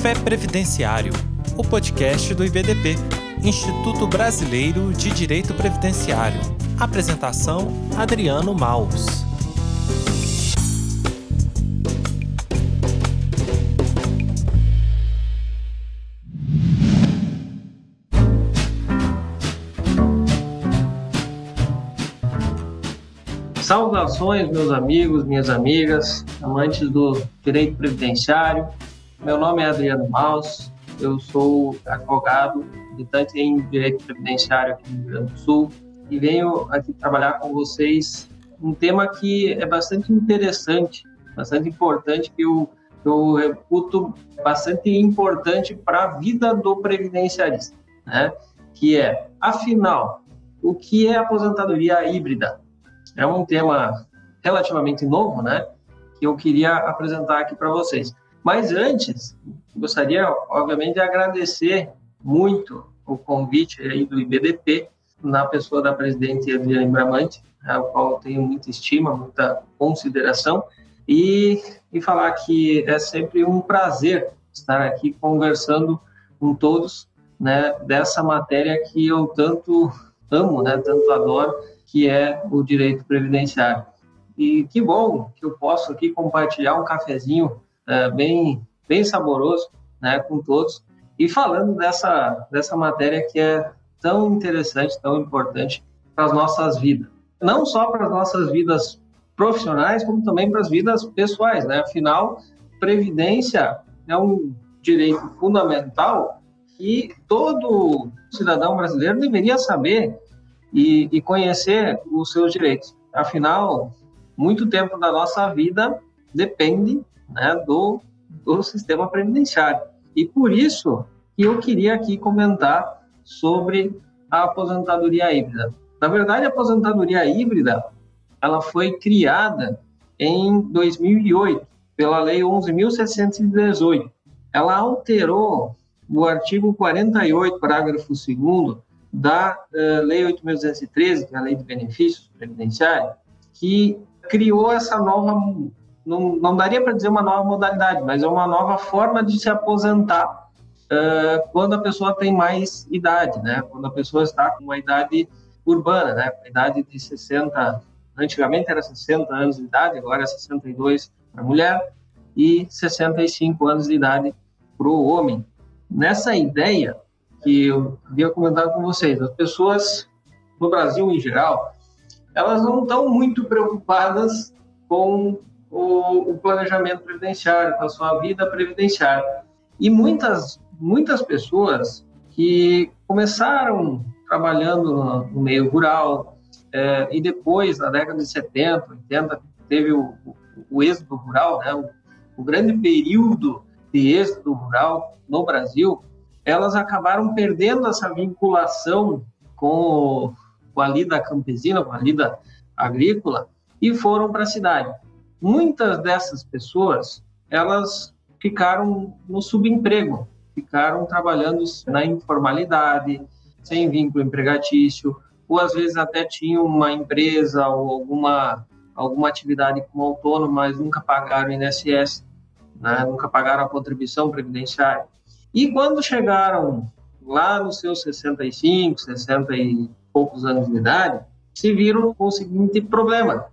Café Previdenciário, o podcast do IBDP, Instituto Brasileiro de Direito Previdenciário. Apresentação: Adriano Maus. Saudações, meus amigos, minhas amigas, amantes do direito previdenciário. Meu nome é Adriano Maus, eu sou advogado, militante em direito previdenciário aqui no Rio Grande do Sul e venho aqui trabalhar com vocês um tema que é bastante interessante, bastante importante, que eu, eu reputo bastante importante para a vida do previdenciarista, né? que é, afinal, o que é aposentadoria híbrida? é um tema relativamente novo, né? Que eu queria apresentar aqui para vocês. Mas antes, gostaria, obviamente, de agradecer muito o convite aí do IBDP, na pessoa da presidente Adriane Bramante, ao qual eu tenho muita estima, muita consideração, e, e falar que é sempre um prazer estar aqui conversando com todos né, dessa matéria que eu tanto amo, né, tanto adoro, que é o direito previdenciário. E que bom que eu posso aqui compartilhar um cafezinho é, bem, bem saboroso né, com todos e falando dessa, dessa matéria que é tão interessante, tão importante para as nossas vidas. Não só para as nossas vidas profissionais, como também para as vidas pessoais. Né? Afinal, previdência é um direito fundamental que todo cidadão brasileiro deveria saber e, e conhecer os seus direitos. Afinal, muito tempo da nossa vida depende né, do, do sistema previdenciário. E por isso que eu queria aqui comentar sobre a aposentadoria híbrida. Na verdade, a aposentadoria híbrida ela foi criada em 2008 pela Lei 11.718. Ela alterou o artigo 48, parágrafo 2 da uh, Lei 8.213, que é a Lei de Benefícios Previdenciários, que criou essa nova, não, não daria para dizer uma nova modalidade, mas é uma nova forma de se aposentar uh, quando a pessoa tem mais idade, né? Quando a pessoa está com uma idade urbana, né? A idade de 60, antigamente era 60 anos de idade, agora é 62 para a mulher e 65 anos de idade para o homem. Nessa ideia, que eu havia comentado com vocês. As pessoas no Brasil em geral, elas não estão muito preocupadas com o, o, planejamento previdenciário, com a sua vida previdenciária. E muitas, muitas pessoas que começaram trabalhando no, meio rural é, e depois, na década de 70, 80, teve o, o, o êxodo rural, né, o, o grande período de êxodo rural no Brasil, elas acabaram perdendo essa vinculação com, com a lida campesina, com a lida agrícola, e foram para a cidade. Muitas dessas pessoas, elas ficaram no subemprego, ficaram trabalhando na informalidade, sem vínculo empregatício, ou às vezes até tinham uma empresa ou alguma, alguma atividade como autônomo, mas nunca pagaram INSS, né? nunca pagaram a contribuição previdenciária. E quando chegaram lá nos seus 65, 60 e poucos anos de idade, se viram com o seguinte problema.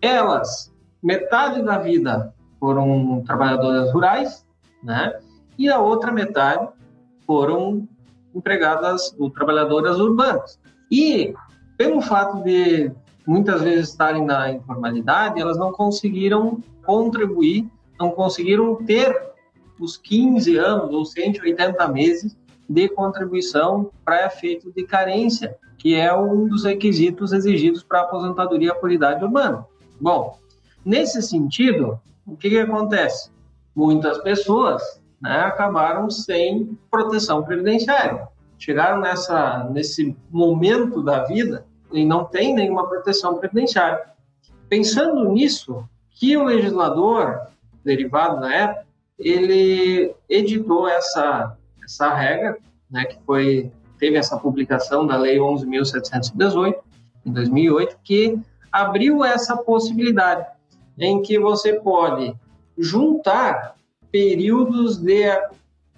Elas, metade da vida foram trabalhadoras rurais, né? E a outra metade foram empregadas ou trabalhadoras urbanas. E pelo fato de muitas vezes estarem na informalidade, elas não conseguiram contribuir, não conseguiram ter os 15 anos ou 180 meses de contribuição para efeito de carência, que é um dos requisitos exigidos para a aposentadoria por idade urbana. Bom, nesse sentido, o que, que acontece? Muitas pessoas né, acabaram sem proteção previdenciária. Chegaram nessa, nesse momento da vida e não tem nenhuma proteção previdenciária. Pensando nisso, que o legislador, derivado da época, ele editou essa, essa regra, né, que foi teve essa publicação da Lei 11.718, em 2008, que abriu essa possibilidade em que você pode juntar períodos de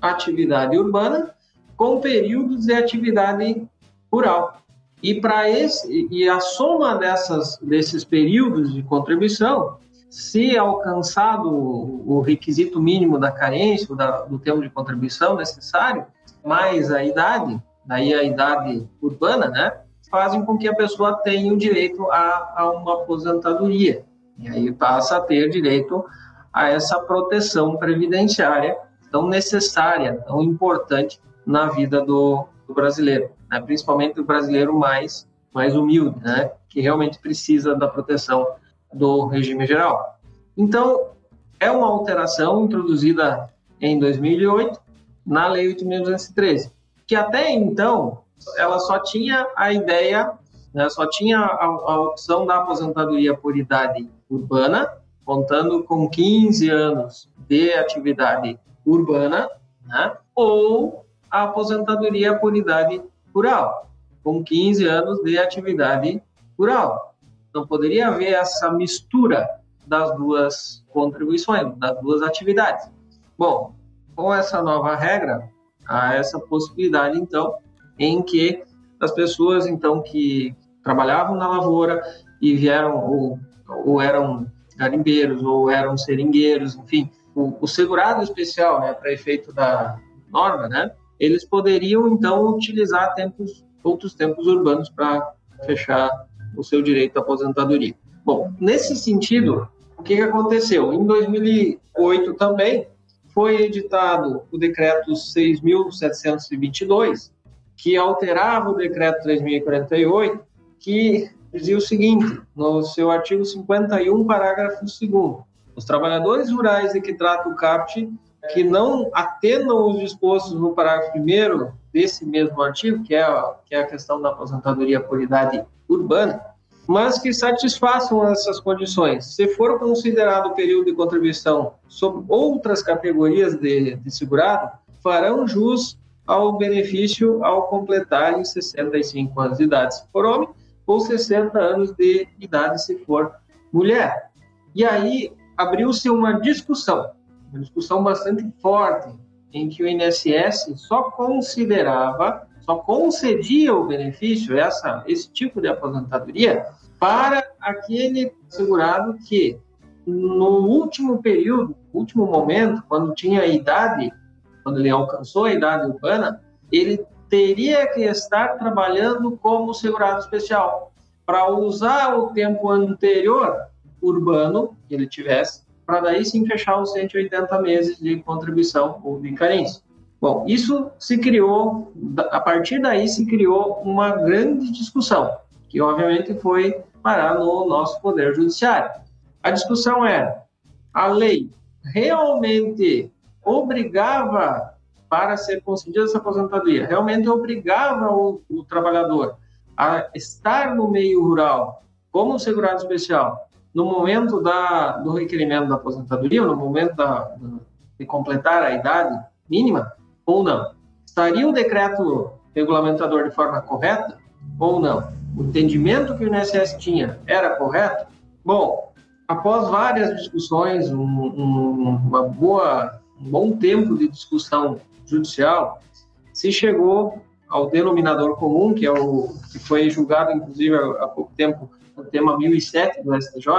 atividade urbana com períodos de atividade rural. E para esse e a soma dessas desses períodos de contribuição, se alcançado o requisito mínimo da carência, da, do tempo de contribuição necessário, mais a idade, daí a idade urbana, né, fazem com que a pessoa tenha o direito a, a uma aposentadoria. E aí passa a ter direito a essa proteção previdenciária tão necessária, tão importante na vida do, do brasileiro, né? principalmente o brasileiro mais mais humilde, né? que realmente precisa da proteção do regime geral. Então, é uma alteração introduzida em 2008 na Lei 8.213, que até então ela só tinha a ideia, né, só tinha a, a opção da aposentadoria por idade urbana, contando com 15 anos de atividade urbana, né? ou a aposentadoria por idade rural, com 15 anos de atividade rural. Não poderia haver essa mistura das duas contribuições, das duas atividades. Bom, com essa nova regra, há essa possibilidade, então, em que as pessoas, então, que trabalhavam na lavoura e vieram ou, ou eram garimpeiros ou eram seringueiros, enfim, o, o segurado especial, né, para efeito da norma, né, eles poderiam então utilizar tempos, outros tempos urbanos para fechar o seu direito à aposentadoria. Bom, nesse sentido, o que aconteceu? Em 2008 também foi editado o decreto 6.722, que alterava o decreto 3.048, que dizia o seguinte, no seu artigo 51, parágrafo 2 os trabalhadores rurais de que trata o CAPT que não atendam os dispostos no parágrafo 1 desse mesmo artigo, que é, a, que é a questão da aposentadoria por idade urbana, mas que satisfaçam essas condições. Se for considerado o período de contribuição sobre outras categorias de, de segurado, farão jus ao benefício ao completarem 65 anos de idade se for homem ou 60 anos de idade se for mulher. E aí abriu-se uma discussão, uma discussão bastante forte, em que o INSS só considerava, só concedia o benefício, essa, esse tipo de aposentadoria, para aquele segurado que, no último período, último momento, quando tinha idade, quando ele alcançou a idade urbana, ele teria que estar trabalhando como segurado especial para usar o tempo anterior urbano que ele tivesse, para daí sim fechar os 180 meses de contribuição ou de carência. Bom, isso se criou, a partir daí se criou uma grande discussão, que obviamente foi parar no nosso Poder Judiciário. A discussão era: a lei realmente obrigava, para ser concedida essa aposentadoria, realmente obrigava o, o trabalhador a estar no meio rural como segurado especial no momento da, do requerimento da aposentadoria, no momento da, de completar a idade mínima, ou não? Estaria o decreto regulamentador de forma correta ou não? O entendimento que o INSS tinha era correto? Bom, após várias discussões, um, um, uma boa, um bom tempo de discussão judicial, se chegou ao denominador comum, que é o que foi julgado, inclusive, há pouco tempo o tema 1007 do STJ,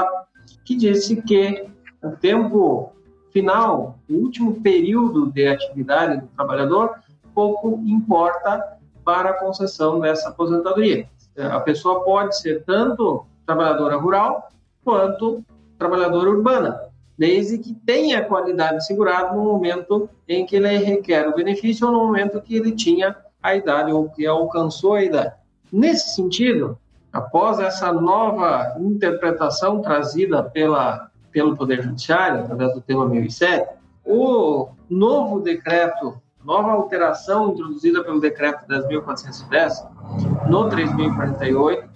que disse que o tempo final, o último período de atividade do trabalhador, pouco importa para a concessão dessa aposentadoria. A pessoa pode ser tanto trabalhadora rural quanto trabalhadora urbana, desde que tenha qualidade segurada no momento em que ele requer o benefício ou no momento que ele tinha a idade ou que alcançou a idade. Nesse sentido, após essa nova interpretação trazida pela, pelo Poder Judiciário, através do tema 1007, o novo decreto, nova alteração introduzida pelo decreto 10.410, no 3.048,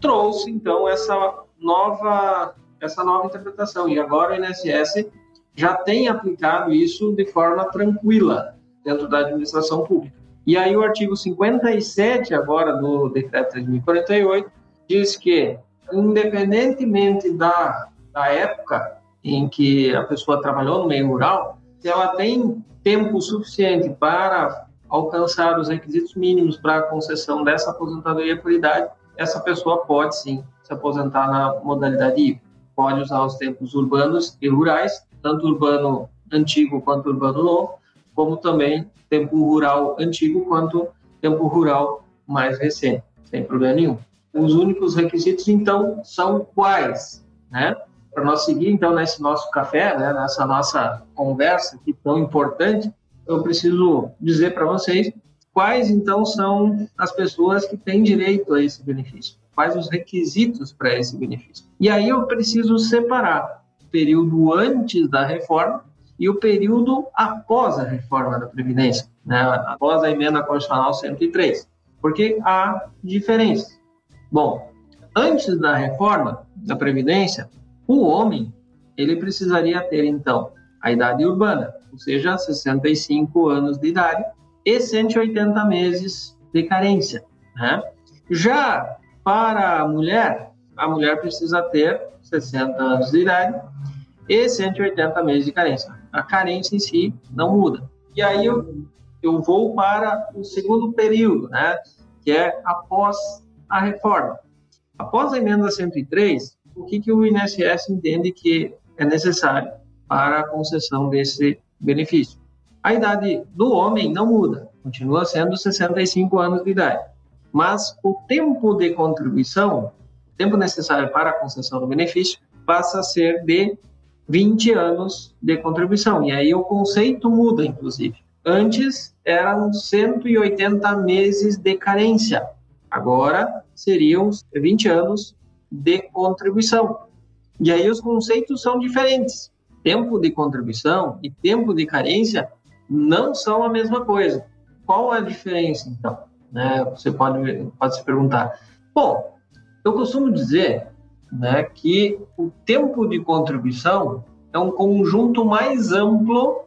trouxe, então, essa nova, essa nova interpretação. E agora o INSS já tem aplicado isso de forma tranquila dentro da administração pública. E aí o artigo 57 agora do decreto 3048 diz que, independentemente da, da época em que a pessoa trabalhou no meio rural, se ela tem tempo suficiente para alcançar os requisitos mínimos para a concessão dessa aposentadoria por idade, essa pessoa pode sim se aposentar na modalidade híbrida. Pode usar os tempos urbanos e rurais, tanto urbano antigo quanto urbano novo, como também tempo rural antigo quanto tempo rural mais recente, sem problema nenhum. Os únicos requisitos, então, são quais? Né? Para nós seguir, então, nesse nosso café, né, nessa nossa conversa aqui tão importante, eu preciso dizer para vocês quais, então, são as pessoas que têm direito a esse benefício, quais os requisitos para esse benefício. E aí eu preciso separar o período antes da reforma e o período após a reforma da Previdência, né, após a emenda constitucional 103, porque há diferença. Bom, antes da reforma da Previdência, o homem ele precisaria ter, então, a idade urbana, ou seja, 65 anos de idade e 180 meses de carência. Né? Já para a mulher, a mulher precisa ter 60 anos de idade e 180 meses de carência. A carência em si não muda. E aí eu, eu vou para o segundo período, né, que é após a reforma. Após a emenda 103, o que, que o INSS entende que é necessário para a concessão desse benefício? A idade do homem não muda, continua sendo 65 anos de idade. Mas o tempo de contribuição, tempo necessário para a concessão do benefício, passa a ser de 20 anos de contribuição. E aí o conceito muda, inclusive. Antes eram 180 meses de carência, agora seriam 20 anos de contribuição. E aí os conceitos são diferentes. Tempo de contribuição e tempo de carência não são a mesma coisa. Qual a diferença, então? Né, você pode, pode se perguntar. Bom, eu costumo dizer né, que o tempo de contribuição é um conjunto mais amplo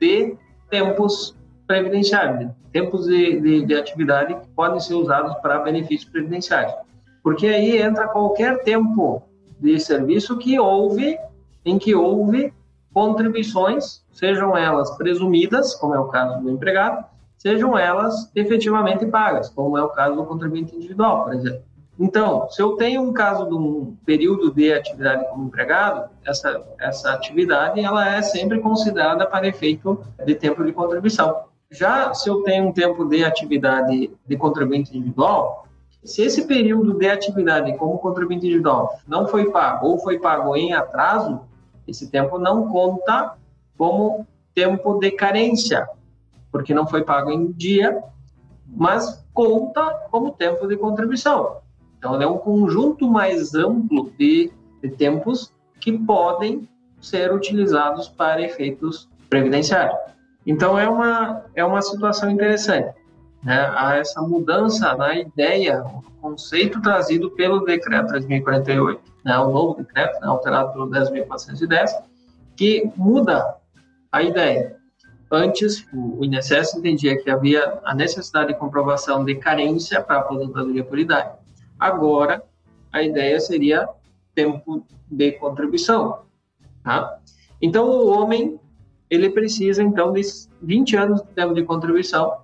de tempos previdenciários, tempos de, de, de atividade que podem ser usados para benefícios previdenciários. Porque aí entra qualquer tempo de serviço que houve, em que houve contribuições, sejam elas presumidas, como é o caso do empregado, sejam elas efetivamente pagas, como é o caso do contribuinte individual, por exemplo. Então, se eu tenho um caso de um período de atividade como empregado, essa, essa atividade ela é sempre considerada para efeito de tempo de contribuição. Já se eu tenho um tempo de atividade de contribuinte individual, se esse período de atividade como contribuinte individual não foi pago ou foi pago em atraso, esse tempo não conta como tempo de carência, porque não foi pago em dia, mas conta como tempo de contribuição. Então, é um conjunto mais amplo de, de tempos que podem ser utilizados para efeitos previdenciários. Então, é uma, é uma situação interessante. Né? Há essa mudança na ideia, o conceito trazido pelo decreto 3048, né? o novo decreto, né? alterado pelo 10.410, que muda a ideia. Antes, o INSS entendia que havia a necessidade de comprovação de carência para aposentadoria por idade. Agora, a ideia seria tempo de contribuição. Tá? Então, o homem ele precisa, então, de 20 anos de tempo de contribuição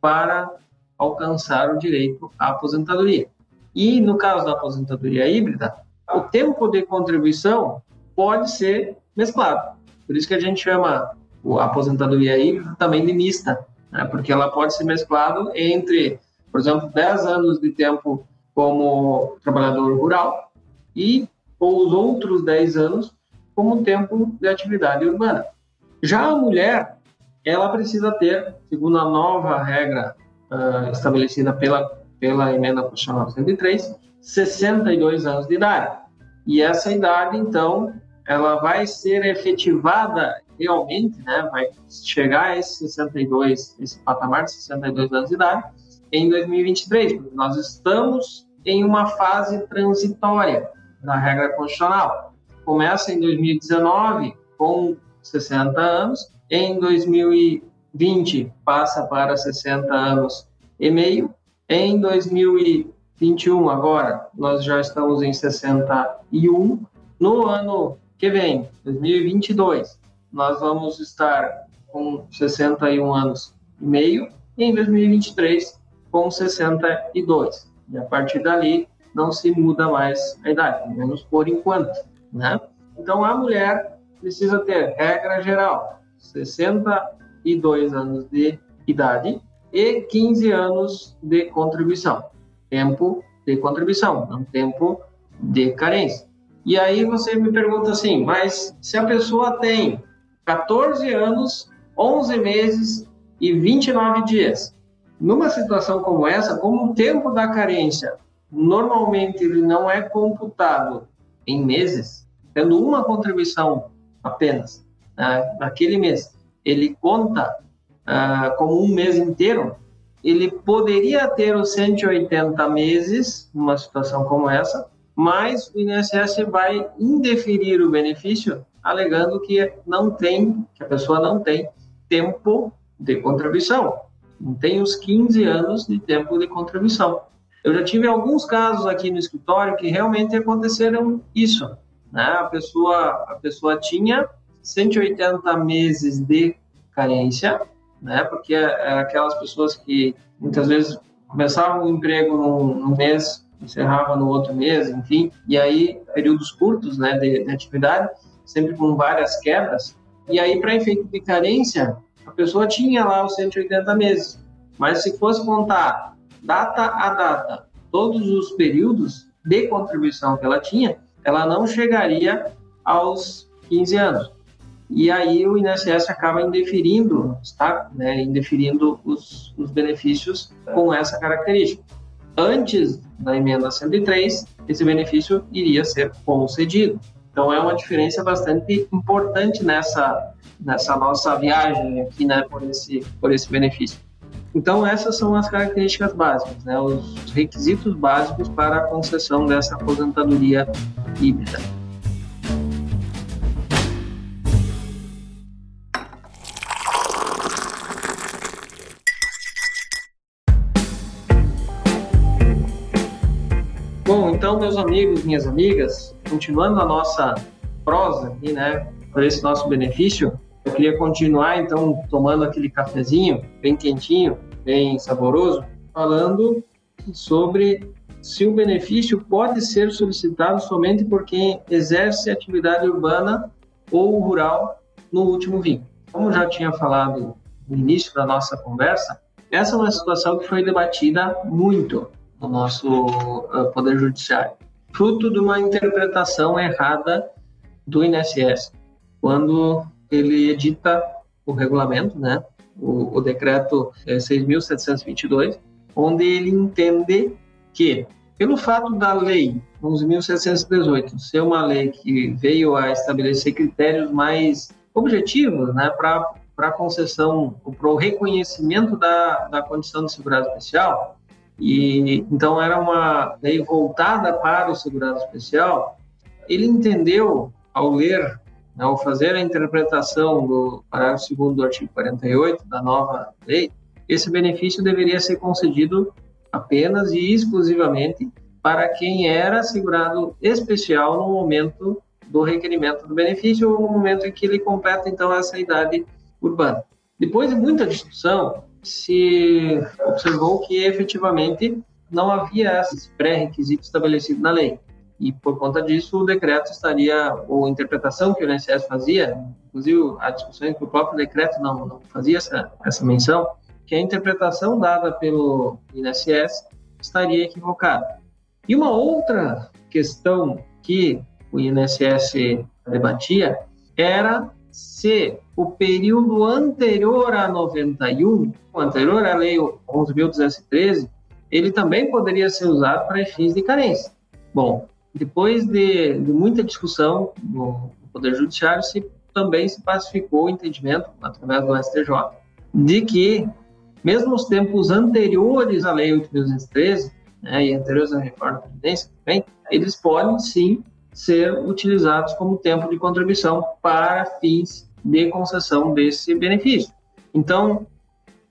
para alcançar o direito à aposentadoria. E, no caso da aposentadoria híbrida, o tempo de contribuição pode ser mesclado. Por isso que a gente chama a aposentadoria híbrida também de mista, né? porque ela pode ser mesclado entre, por exemplo, 10 anos de tempo como trabalhador rural e os outros 10 anos como tempo de atividade urbana. Já a mulher, ela precisa ter, segundo a nova regra uh, estabelecida pela, pela emenda constitucional 103, 62 anos de idade. E essa idade, então, ela vai ser efetivada realmente, né, vai chegar a esse 62, esse patamar de 62 anos de idade, em 2023, porque nós estamos em uma fase transitória da regra constitucional. Começa em 2019 com 60 anos, em 2020 passa para 60 anos e meio, em 2021 agora nós já estamos em 61, no ano que vem, 2022, nós vamos estar com 61 anos e meio e em 2023 com 62. E a partir dali não se muda mais a idade, pelo menos por enquanto, né? Então a mulher precisa ter regra geral, 62 anos de idade e 15 anos de contribuição. Tempo de contribuição, não tempo de carência. E aí você me pergunta assim, mas se a pessoa tem 14 anos, 11 meses e 29 dias, numa situação como essa, como o tempo da carência normalmente ele não é computado em meses, tendo uma contribuição apenas né, naquele mês, ele conta uh, como um mês inteiro, ele poderia ter os 180 meses numa situação como essa, mas o INSS vai indeferir o benefício alegando que não tem, que a pessoa não tem tempo de contribuição, não tem os 15 anos de tempo de contribuição. Eu já tive alguns casos aqui no escritório que realmente aconteceram isso, né? A pessoa, a pessoa tinha 180 meses de carência, né? Porque aquelas pessoas que muitas vezes começavam o emprego num, num mês, encerrava no outro mês, enfim, e aí períodos curtos, né, de, de atividade, sempre com várias quebras. E aí, para efeito de carência, a pessoa tinha lá os 180 meses. Mas se fosse contar data a data todos os períodos de contribuição que ela tinha, ela não chegaria aos 15 anos. E aí o INSS acaba indeferindo, está, né, indeferindo os, os benefícios com essa característica. Antes da emenda 103, esse benefício iria ser concedido. Então é uma diferença bastante importante nessa nessa nossa viagem aqui, né, por esse por esse benefício. Então essas são as características básicas, né, os requisitos básicos para a concessão dessa aposentadoria híbrida. Então, meus amigos, minhas amigas, continuando a nossa prosa aqui, né, por esse nosso benefício, eu queria continuar, então, tomando aquele cafezinho bem quentinho, bem saboroso, falando sobre se o benefício pode ser solicitado somente por quem exerce atividade urbana ou rural no último vínculo. Como já tinha falado no início da nossa conversa, essa é uma situação que foi debatida muito no nosso uh, Poder Judiciário, fruto de uma interpretação errada do INSS, quando ele edita o regulamento, né, o, o decreto é, 6.722, onde ele entende que, pelo fato da lei 11.718 ser uma lei que veio a estabelecer critérios mais objetivos né, para a concessão, para o reconhecimento da, da condição de segurança especial, e então era uma lei voltada para o segurado especial. Ele entendeu ao ler, né, ao fazer a interpretação do parágrafo 2 do artigo 48 da nova lei, esse benefício deveria ser concedido apenas e exclusivamente para quem era segurado especial no momento do requerimento do benefício ou no momento em que ele completa então essa idade urbana. Depois de muita discussão, se observou que efetivamente não havia esses pré-requisitos estabelecidos na lei. E por conta disso, o decreto estaria, ou a interpretação que o INSS fazia, inclusive a discussão que o próprio decreto não, não fazia essa, essa menção, que a interpretação dada pelo INSS estaria equivocada. E uma outra questão que o INSS debatia era se o período anterior a 91, anterior à Lei 11.213, ele também poderia ser usado para fins de carência. Bom, depois de, de muita discussão no, Poder Judiciário, se, também se pacificou o entendimento, através do STJ, de que, mesmo nos tempos anteriores à Lei 8.213, né, e anteriores à reforma da Previdência também, eles podem sim ser utilizados como tempo de contribuição para fins de concessão desse benefício. Então,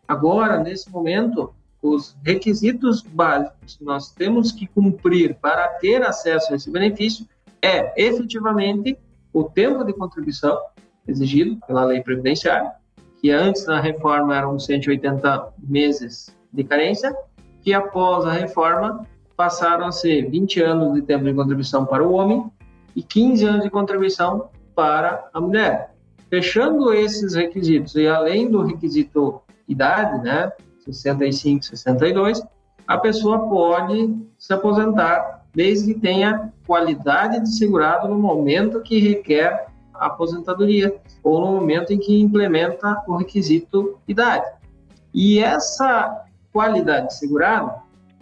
agora, nesse momento, os requisitos básicos que nós temos que cumprir para ter acesso a esse benefício é efetivamente o tempo de contribuição exigido pela lei previdenciária, que antes da reforma eram 180 meses de carência, que após a reforma passaram a ser 20 anos de tempo de contribuição para o homem e 15 anos de contribuição para a mulher. Fechando esses requisitos e além do requisito idade, né, 65, 62, a pessoa pode se aposentar desde que tenha qualidade de segurado no momento que requer a aposentadoria ou no momento em que implementa o requisito idade. E essa qualidade de segurado,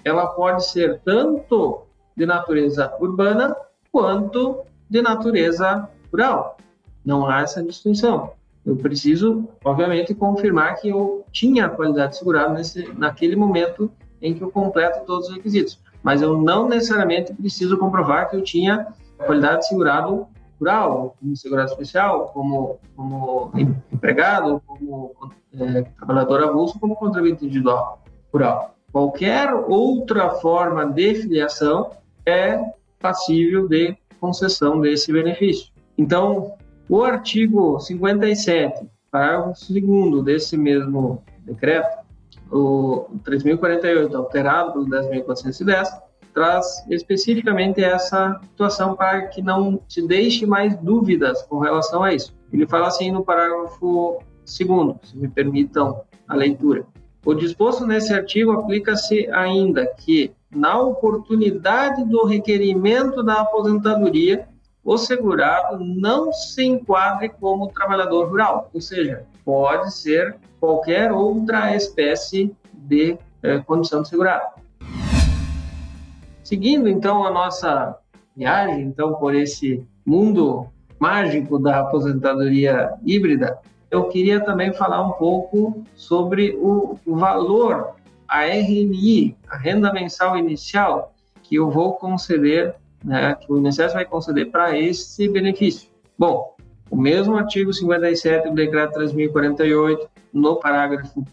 ela pode ser tanto de natureza urbana quanto de natureza rural. Não há essa distinção. Eu preciso, obviamente, confirmar que eu tinha qualidade de segurado nesse, naquele momento em que eu completo todos os requisitos. Mas eu não necessariamente preciso comprovar que eu tinha qualidade de segurado rural, como segurado especial, como, como empregado, como é, trabalhador avulso, como contribuinte individual rural. Qualquer outra forma de filiação é passível de concessão desse benefício. Então, o artigo 57, parágrafo 2 desse mesmo decreto, o 3048, alterado pelo 10.410, traz especificamente essa situação para que não se deixe mais dúvidas com relação a isso. Ele fala assim no parágrafo 2, se me permitam a leitura. O disposto nesse artigo aplica-se ainda que, na oportunidade do requerimento da aposentadoria, o segurado não se enquadre como trabalhador rural, ou seja, pode ser qualquer outra espécie de eh, condição de segurado. Seguindo então a nossa viagem então por esse mundo mágico da aposentadoria híbrida, eu queria também falar um pouco sobre o valor, a RMI, a renda mensal inicial, que eu vou conceder, né, que o INSS vai conceder para esse benefício. Bom, o mesmo artigo 57 do decreto 3048, no parágrafo 1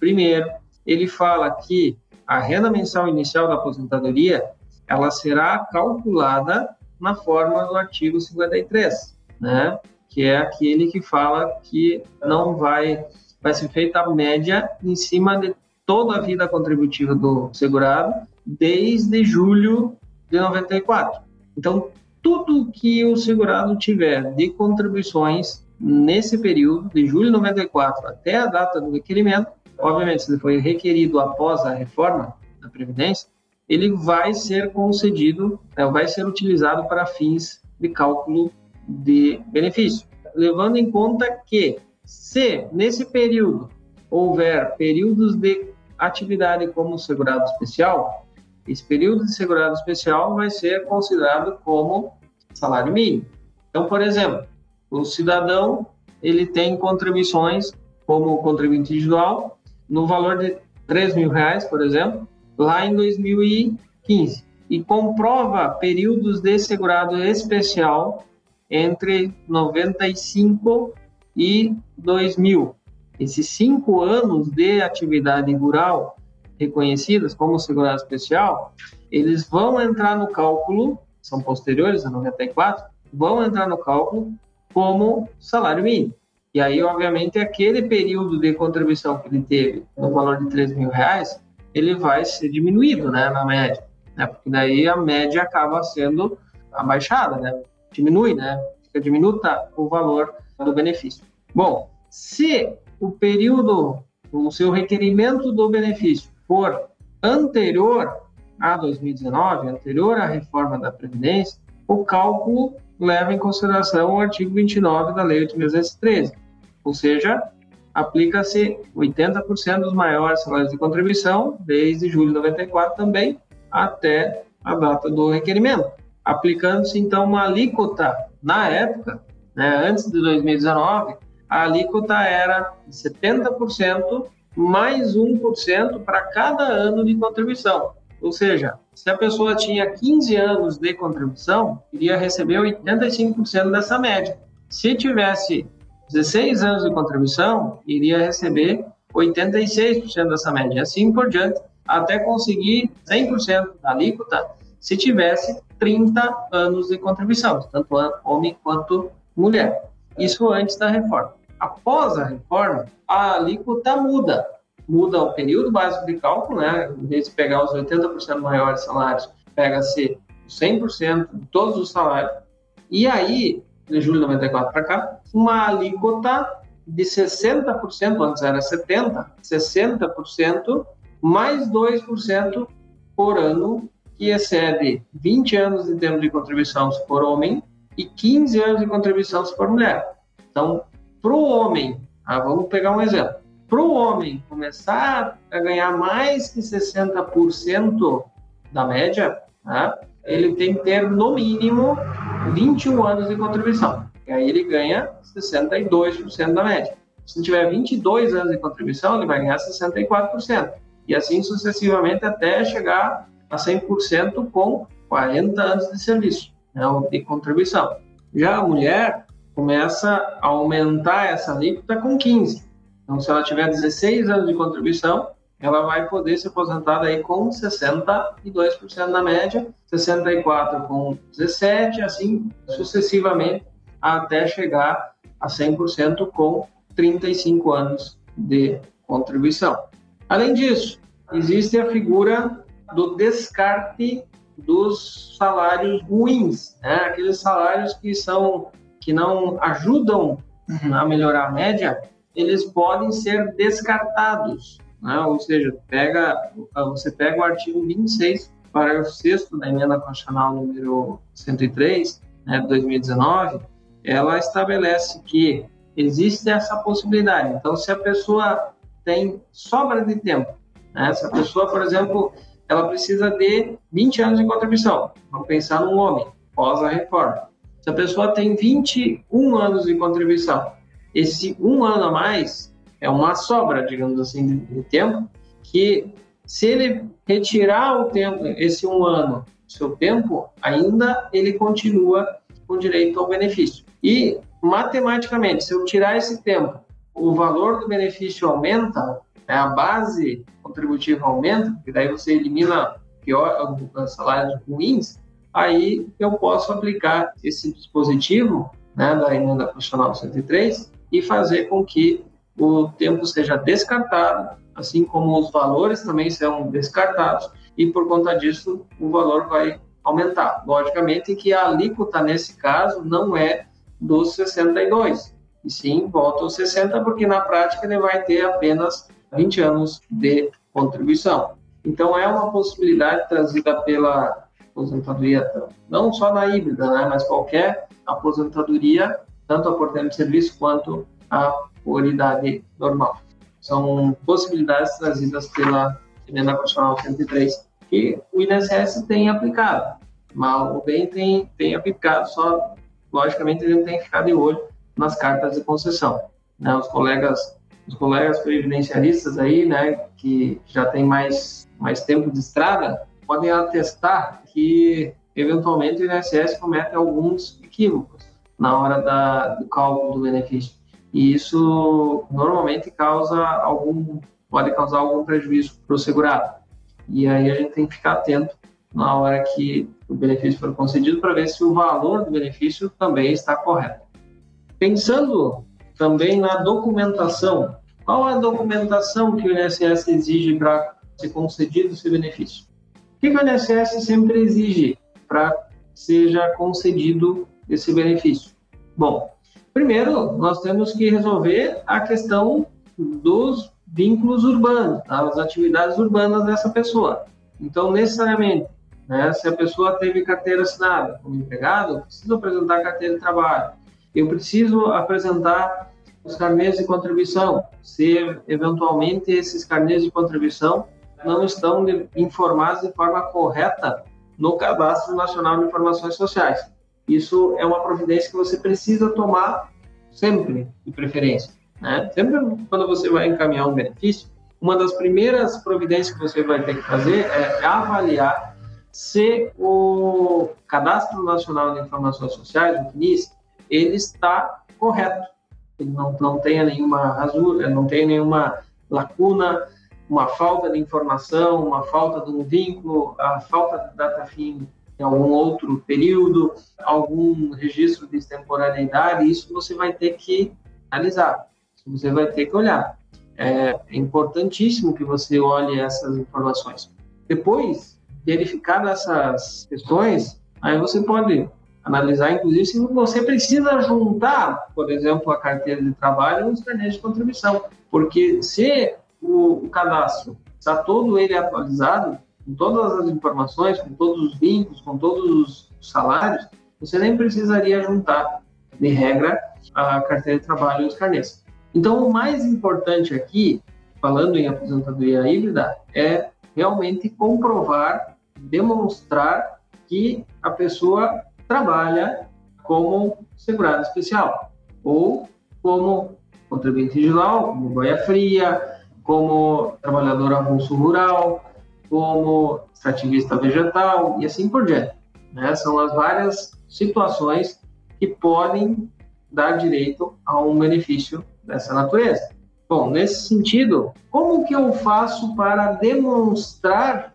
ele fala que a renda mensal inicial da aposentadoria, ela será calculada na forma do artigo 53, né? Que é aquele que fala que não vai, vai ser feita a média em cima de toda a vida contributiva do segurado desde julho de 94. Então, tudo que o segurado tiver de contribuições nesse período, de julho de 94 até a data do requerimento, obviamente, se foi requerido após a reforma da Previdência, ele vai ser concedido, né, vai ser utilizado para fins de cálculo de benefício, levando em conta que se nesse período houver períodos de atividade como segurado especial, esse período de segurado especial vai ser considerado como salário mínimo. Então, por exemplo, o cidadão ele tem contribuições como contribuinte individual no valor de 3 mil reais, por exemplo, lá em 2015 e comprova períodos de segurado especial entre 95 e 2000. Esses cinco anos de atividade rural reconhecidas como segurado especial, eles vão entrar no cálculo, são posteriores a 94, vão entrar no cálculo como salário mínimo. E aí, obviamente, aquele período de contribuição que ele teve no valor de 3 mil reais, ele vai ser diminuído, né, na média. Né? Porque daí a média acaba sendo abaixada, né? Diminui, né? Fica diminuta o valor do benefício. Bom, se o período, o seu requerimento do benefício for anterior a 2019, anterior à reforma da Previdência, o cálculo leva em consideração o artigo 29 da Lei 8.213, ou seja, aplica-se 80% dos maiores salários de contribuição, desde julho de 94 também, até a data do requerimento aplicando-se então uma alíquota na época, né, antes de 2019, a alíquota era de 70% mais 1% para cada ano de contribuição. Ou seja, se a pessoa tinha 15 anos de contribuição, iria receber 85% dessa média. Se tivesse 16 anos de contribuição, iria receber 86% dessa média, assim por diante, até conseguir 100% da alíquota se tivesse 30 anos de contribuição, tanto homem quanto mulher. Isso antes da reforma. Após a reforma, a alíquota muda. Muda o período básico de cálculo, né? Em vez de pegar os 80% maiores salários, pega-se 100% de todos os salários. E aí, de julho de 94 para cá, uma alíquota de 60%, antes era 70%, 60% mais 2% por ano, que excede 20 anos de tempo de contribuição se for homem e 15 anos de contribuição se for mulher. Então, para o homem, ah, vamos pegar um exemplo, para o homem começar a ganhar mais que 60% da média, né, ele tem que ter no mínimo 21 anos de contribuição. E aí ele ganha 62% da média. Se tiver 22 anos de contribuição, ele vai ganhar 64%. E assim sucessivamente até chegar a 100% com 40 anos de serviço, né, de contribuição. Já a mulher começa a aumentar essa alíquota com 15. Então, se ela tiver 16 anos de contribuição, ela vai poder se aposentar aí com 62% na média, 64 com 17, assim sucessivamente até chegar a 100% com 35 anos de contribuição. Além disso, existe a figura do descarte dos salários ruins, né? aqueles salários que são que não ajudam uhum. a melhorar a média, eles podem ser descartados, né? ou seja, pega, você pega o artigo 26, parágrafo 6 da emenda constitucional número 103, né, de 2019, ela estabelece que existe essa possibilidade. Então, se a pessoa tem sobra de tempo, né? se a pessoa, por exemplo, ela precisa de 20 anos de contribuição, vamos pensar num homem, pós a reforma. Se a pessoa tem 21 anos de contribuição, esse um ano a mais é uma sobra, digamos assim, de tempo, que se ele retirar o tempo, esse um ano, seu tempo, ainda ele continua com direito ao benefício. E, matematicamente, se eu tirar esse tempo, o valor do benefício aumenta, né, a base contributiva aumenta, e daí você elimina pior, os salários ruins, aí eu posso aplicar esse dispositivo né, da emenda constitucional 103 e fazer com que o tempo seja descartado, assim como os valores também serão descartados, e por conta disso o valor vai aumentar. Logicamente que a alíquota nesse caso não é dos 62, e sim volta aos 60, porque na prática ele vai ter apenas 20 anos de contribuição. Então é uma possibilidade trazida pela aposentadoria, não só na híbrida, né, mas qualquer aposentadoria, tanto a por tempo de serviço quanto a por idade normal. São possibilidades trazidas pela emenda constitucional 103 que o INSS tem aplicado, mas o bem tem, tem aplicado, só logicamente ele tem que ficar de olho nas cartas de concessão. Né? Os colegas os colegas previdenciaristas aí, né, que já tem mais, mais tempo de estrada, podem atestar que, eventualmente, o INSS comete alguns equívocos na hora da, do cálculo do benefício. E isso, normalmente, causa algum, pode causar algum prejuízo para o segurado. E aí a gente tem que ficar atento na hora que o benefício for concedido para ver se o valor do benefício também está correto. Pensando também na documentação, qual a documentação que o INSS exige para ser concedido esse benefício? O que o INSS sempre exige para seja concedido esse benefício? Bom, primeiro nós temos que resolver a questão dos vínculos urbanos, as atividades urbanas dessa pessoa. Então, necessariamente, né, se a pessoa teve carteira assinada como empregado, eu preciso apresentar carteira de trabalho. Eu preciso apresentar os carnês de contribuição, se eventualmente esses carnês de contribuição não estão informados de forma correta no Cadastro Nacional de Informações Sociais. Isso é uma providência que você precisa tomar sempre, de preferência. Né? Sempre quando você vai encaminhar um benefício, uma das primeiras providências que você vai ter que fazer é avaliar se o Cadastro Nacional de Informações Sociais, o CNIS, ele está correto. Ele não, não tenha nenhuma rasura, não tenha nenhuma lacuna, uma falta de informação, uma falta de um vínculo, a falta de data fim em algum outro período, algum registro de extemporaneidade, isso você vai ter que analisar, você vai ter que olhar. É importantíssimo que você olhe essas informações. Depois, verificar essas questões, aí você pode analisar, inclusive, se você precisa juntar, por exemplo, a carteira de trabalho e os carnês de contribuição. Porque se o, cadastro está todo ele atualizado, com todas as informações, com todos os vínculos, com todos os salários, você nem precisaria juntar, de regra, a carteira de trabalho e os carnês. Então, o mais importante aqui, falando em aposentadoria híbrida, é realmente comprovar, demonstrar que a pessoa trabalha como segurado especial ou como contribuinte individual, como boia fria, como trabalhador avulso rural, como extrativista vegetal e assim por diante. Né? São as várias situações que podem dar direito a um benefício dessa natureza. Bom, nesse sentido, como que eu faço para demonstrar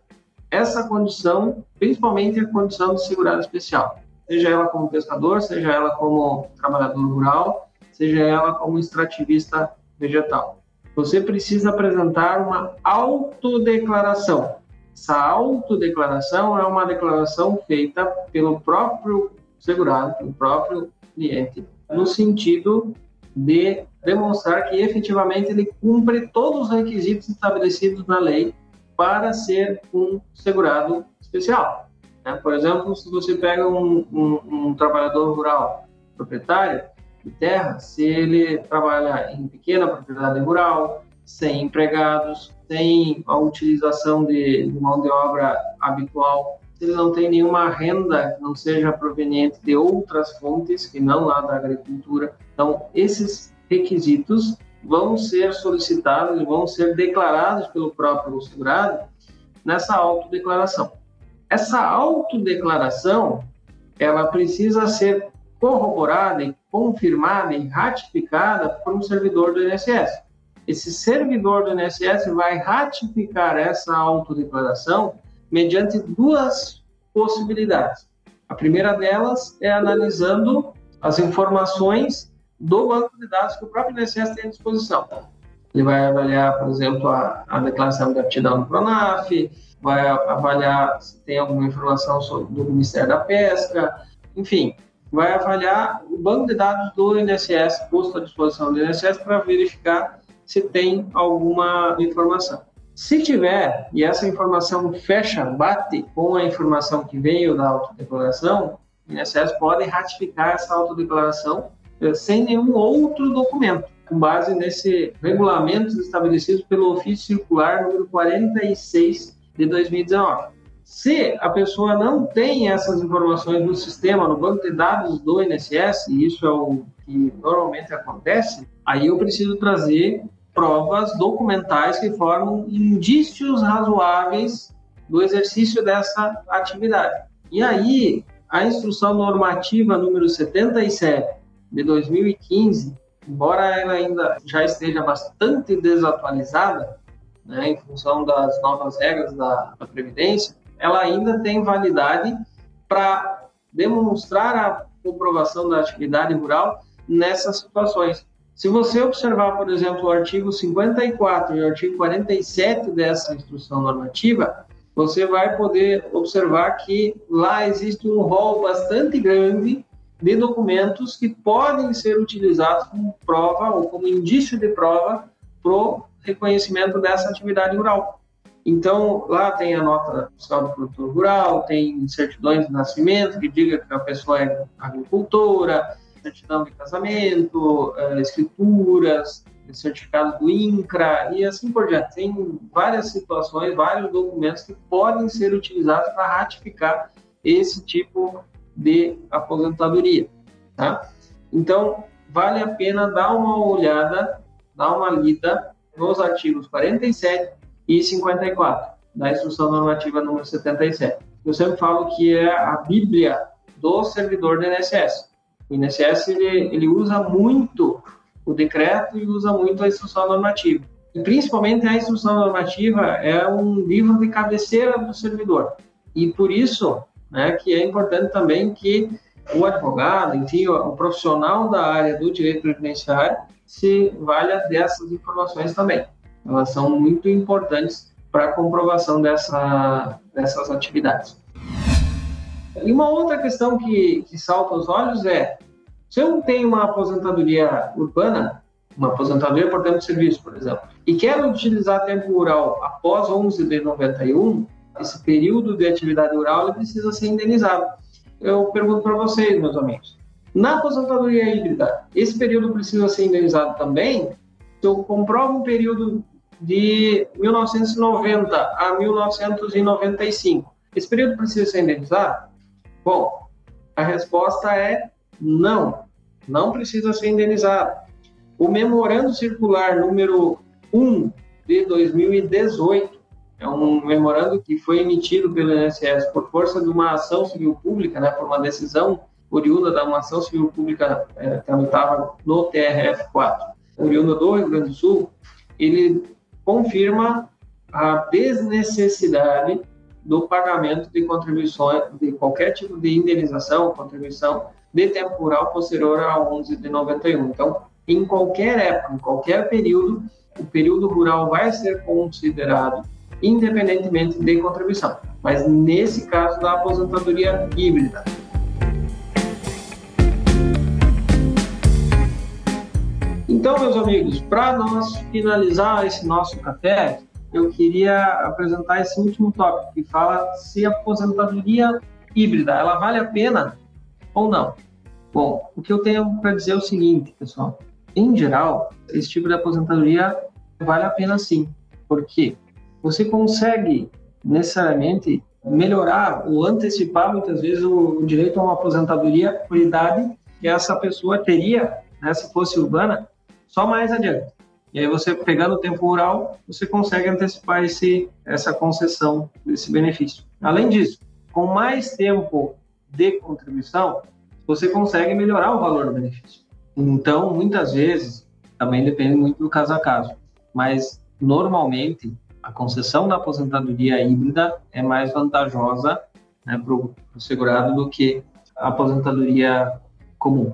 essa condição, principalmente a condição de segurado especial? Seja ela como pescador, seja ela como trabalhador rural, seja ela como extrativista vegetal. Você precisa apresentar uma autodeclaração. Essa autodeclaração é uma declaração feita pelo próprio segurado, pelo próprio cliente, no sentido de demonstrar que efetivamente ele cumpre todos os requisitos estabelecidos na lei para ser um segurado especial. Né? Por exemplo, se você pega um, um, um trabalhador rural proprietário de terra, se ele trabalha em pequena propriedade rural, sem empregados, sem a utilização de, de mão de obra habitual, se ele não tem nenhuma renda que não seja proveniente de outras fontes que não lá da agricultura. Então, esses requisitos vão ser solicitados e vão ser declarados pelo próprio segurado nessa autodeclaração. Essa autodeclaração, ela precisa ser corroborada confirmada e ratificada por um servidor do INSS. Esse servidor do INSS vai ratificar essa autodeclaração mediante duas possibilidades. A primeira delas é analisando as informações do banco de dados que o próprio INSS tem à disposição. Ele vai avaliar, por exemplo, a, a declaração de aptidão do PRONAF, vai avaliar se tem alguma informação sobre, do Ministério da Pesca, enfim, vai avaliar o banco de dados do INSS posto à disposição do INSS para verificar se tem alguma informação. Se tiver, e essa informação fecha, bate com a informação que veio da autodeclaração, o INSS pode ratificar essa autodeclaração eh, sem nenhum outro documento, com base nesse regulamento estabelecido pelo ofício circular número 46 de 2019. Se a pessoa não tem essas informações no sistema, no banco de dados do INSS, e isso é o que normalmente acontece, aí eu preciso trazer provas documentais que formam indícios razoáveis do exercício dessa atividade. E aí, a instrução normativa número 77 de 2015, embora ela ainda já esteja bastante desatualizada, né, em função das novas regras da, da Previdência, ela ainda tem validade para demonstrar a comprovação da atividade rural nessas situações. Se você observar, por exemplo, o artigo 54 e o artigo 47 dessa instrução normativa, você vai poder observar que lá existe um rol bastante grande de documentos que podem ser utilizados como prova ou como indício de prova para o reconhecimento dessa atividade rural. Então, lá tem a nota fiscal do produtor rural, tem certidões de nascimento que diga que a pessoa é agricultora, certidão de casamento, eh, escrituras, certificado do INCRA e assim por diante. Tem várias situações, vários documentos que podem ser utilizados para ratificar esse tipo de aposentadoria. Tá? Então, vale a pena dar uma olhada, dar uma lida nos artigos 47 e 54 da Instrução Normativa número 77. Eu sempre falo que é a Bíblia do servidor do INSS. O INSS ele, ele usa muito o decreto e usa muito a instrução normativa. E principalmente a instrução normativa é um livro de cabeceira do servidor. E por isso né, que é importante também que o advogado, enfim, o profissional da área do direito previdenciário se valha dessas informações também. Elas são muito importantes para a comprovação dessa, dessas atividades. E uma outra questão que, que salta aos olhos é, se eu tenho uma aposentadoria urbana, uma aposentadoria por tempo de serviço, por exemplo, e quero utilizar tempo rural após 11 de 91, esse período de atividade rural ele precisa ser indenizado. Eu pergunto para vocês, meus amigos, na aposentadoria híbrida, esse período precisa ser indenizado também? Eu comprovo um período de 1990 a 1995, esse período precisa ser indenizado? Bom, a resposta é não, não precisa ser indenizado. O memorando circular número 1 de 2018 é um memorando que foi emitido pelo INSS por força de uma ação civil pública, né, por uma decisão oriunda da uma ação civil pública é, tramitada no TRF4, oriunda do Rio Grande do Sul, ele confirma a desnecessidade do pagamento de contribuições, de qualquer tipo de indenização, contribuição de tempo rural posterior a 11 de 91. Então, em qualquer época, em qualquer período, o período rural vai ser considerado independentemente de contribuição. Mas nesse caso da aposentadoria híbrida, Então, meus amigos, para nós finalizar esse nosso café, eu queria apresentar esse último tópico que fala se a aposentadoria híbrida ela vale a pena ou não. Bom, o que eu tenho para dizer é o seguinte, pessoal. Em geral, esse tipo de aposentadoria vale a pena sim, porque você consegue necessariamente melhorar ou antecipar muitas vezes o, direito a uma aposentadoria por idade que essa pessoa teria, né, se fosse urbana, só mais adiante. E aí você pegando o tempo rural, você consegue antecipar esse, essa concessão desse benefício. Além disso, com mais tempo de contribuição, você consegue melhorar o valor do benefício. Então, muitas vezes, também depende muito do caso a caso, mas normalmente a concessão da aposentadoria híbrida é mais vantajosa né, para o segurado do que a aposentadoria comum,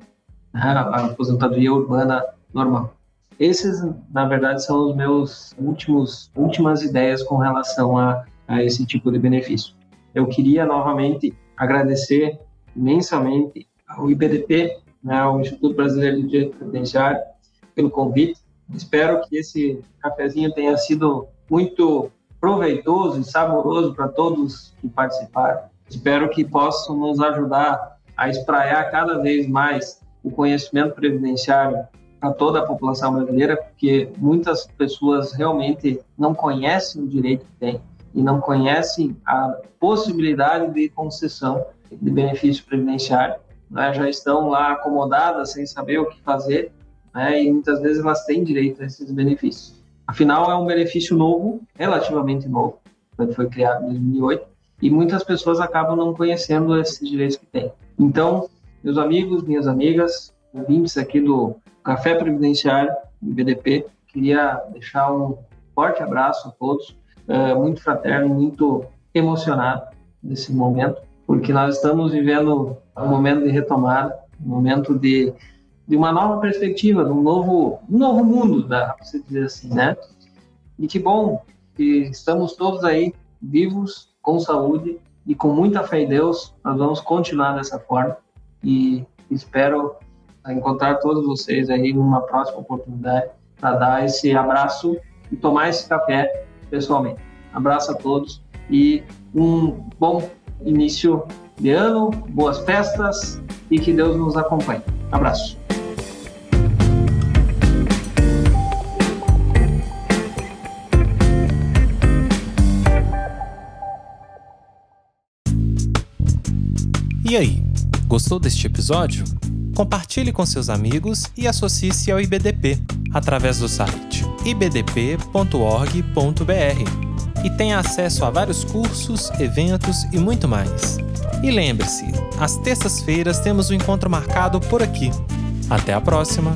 né, a aposentadoria urbana normal. Esses, na verdade, são os meus últimos últimas ideias com relação a, a esse tipo de benefício. Eu queria novamente agradecer imensamente ao IBDP, né, ao Instituto Brasileiro de Direito pelo convite. Espero que esse cafezinho tenha sido muito proveitoso e saboroso para todos que participaram. Espero que possam nos ajudar a espraiar cada vez mais o conhecimento previdenciário para toda a população brasileira, porque muitas pessoas realmente não conhecem o direito que têm e não conhecem a possibilidade de concessão de benefício previdenciário. Né? Já estão lá acomodadas sem saber o que fazer né? e muitas vezes elas têm direito a esses benefícios. Afinal, é um benefício novo, relativamente novo, foi criado em 2008, e muitas pessoas acabam não conhecendo esses direitos que têm. Então, meus amigos, minhas amigas, ouvintes aqui do Café Previdenciário, BDP. Queria deixar um forte abraço a todos, é, muito fraterno, muito emocionado nesse momento, porque nós estamos vivendo um momento de retomada, um momento de, de uma nova perspectiva, de um novo, novo mundo, dá para se dizer assim, né? E que bom que estamos todos aí vivos, com saúde e com muita fé em Deus, nós vamos continuar dessa forma e espero encontrar todos vocês aí numa próxima oportunidade para dar esse abraço e tomar esse café pessoalmente. Abraço a todos e um bom início de ano, boas festas e que Deus nos acompanhe. Abraço. E aí, gostou deste episódio? Compartilhe com seus amigos e associe-se ao IBDP através do site ibdp.org.br e tenha acesso a vários cursos, eventos e muito mais. E lembre-se, às terças-feiras temos um encontro marcado por aqui. Até a próxima!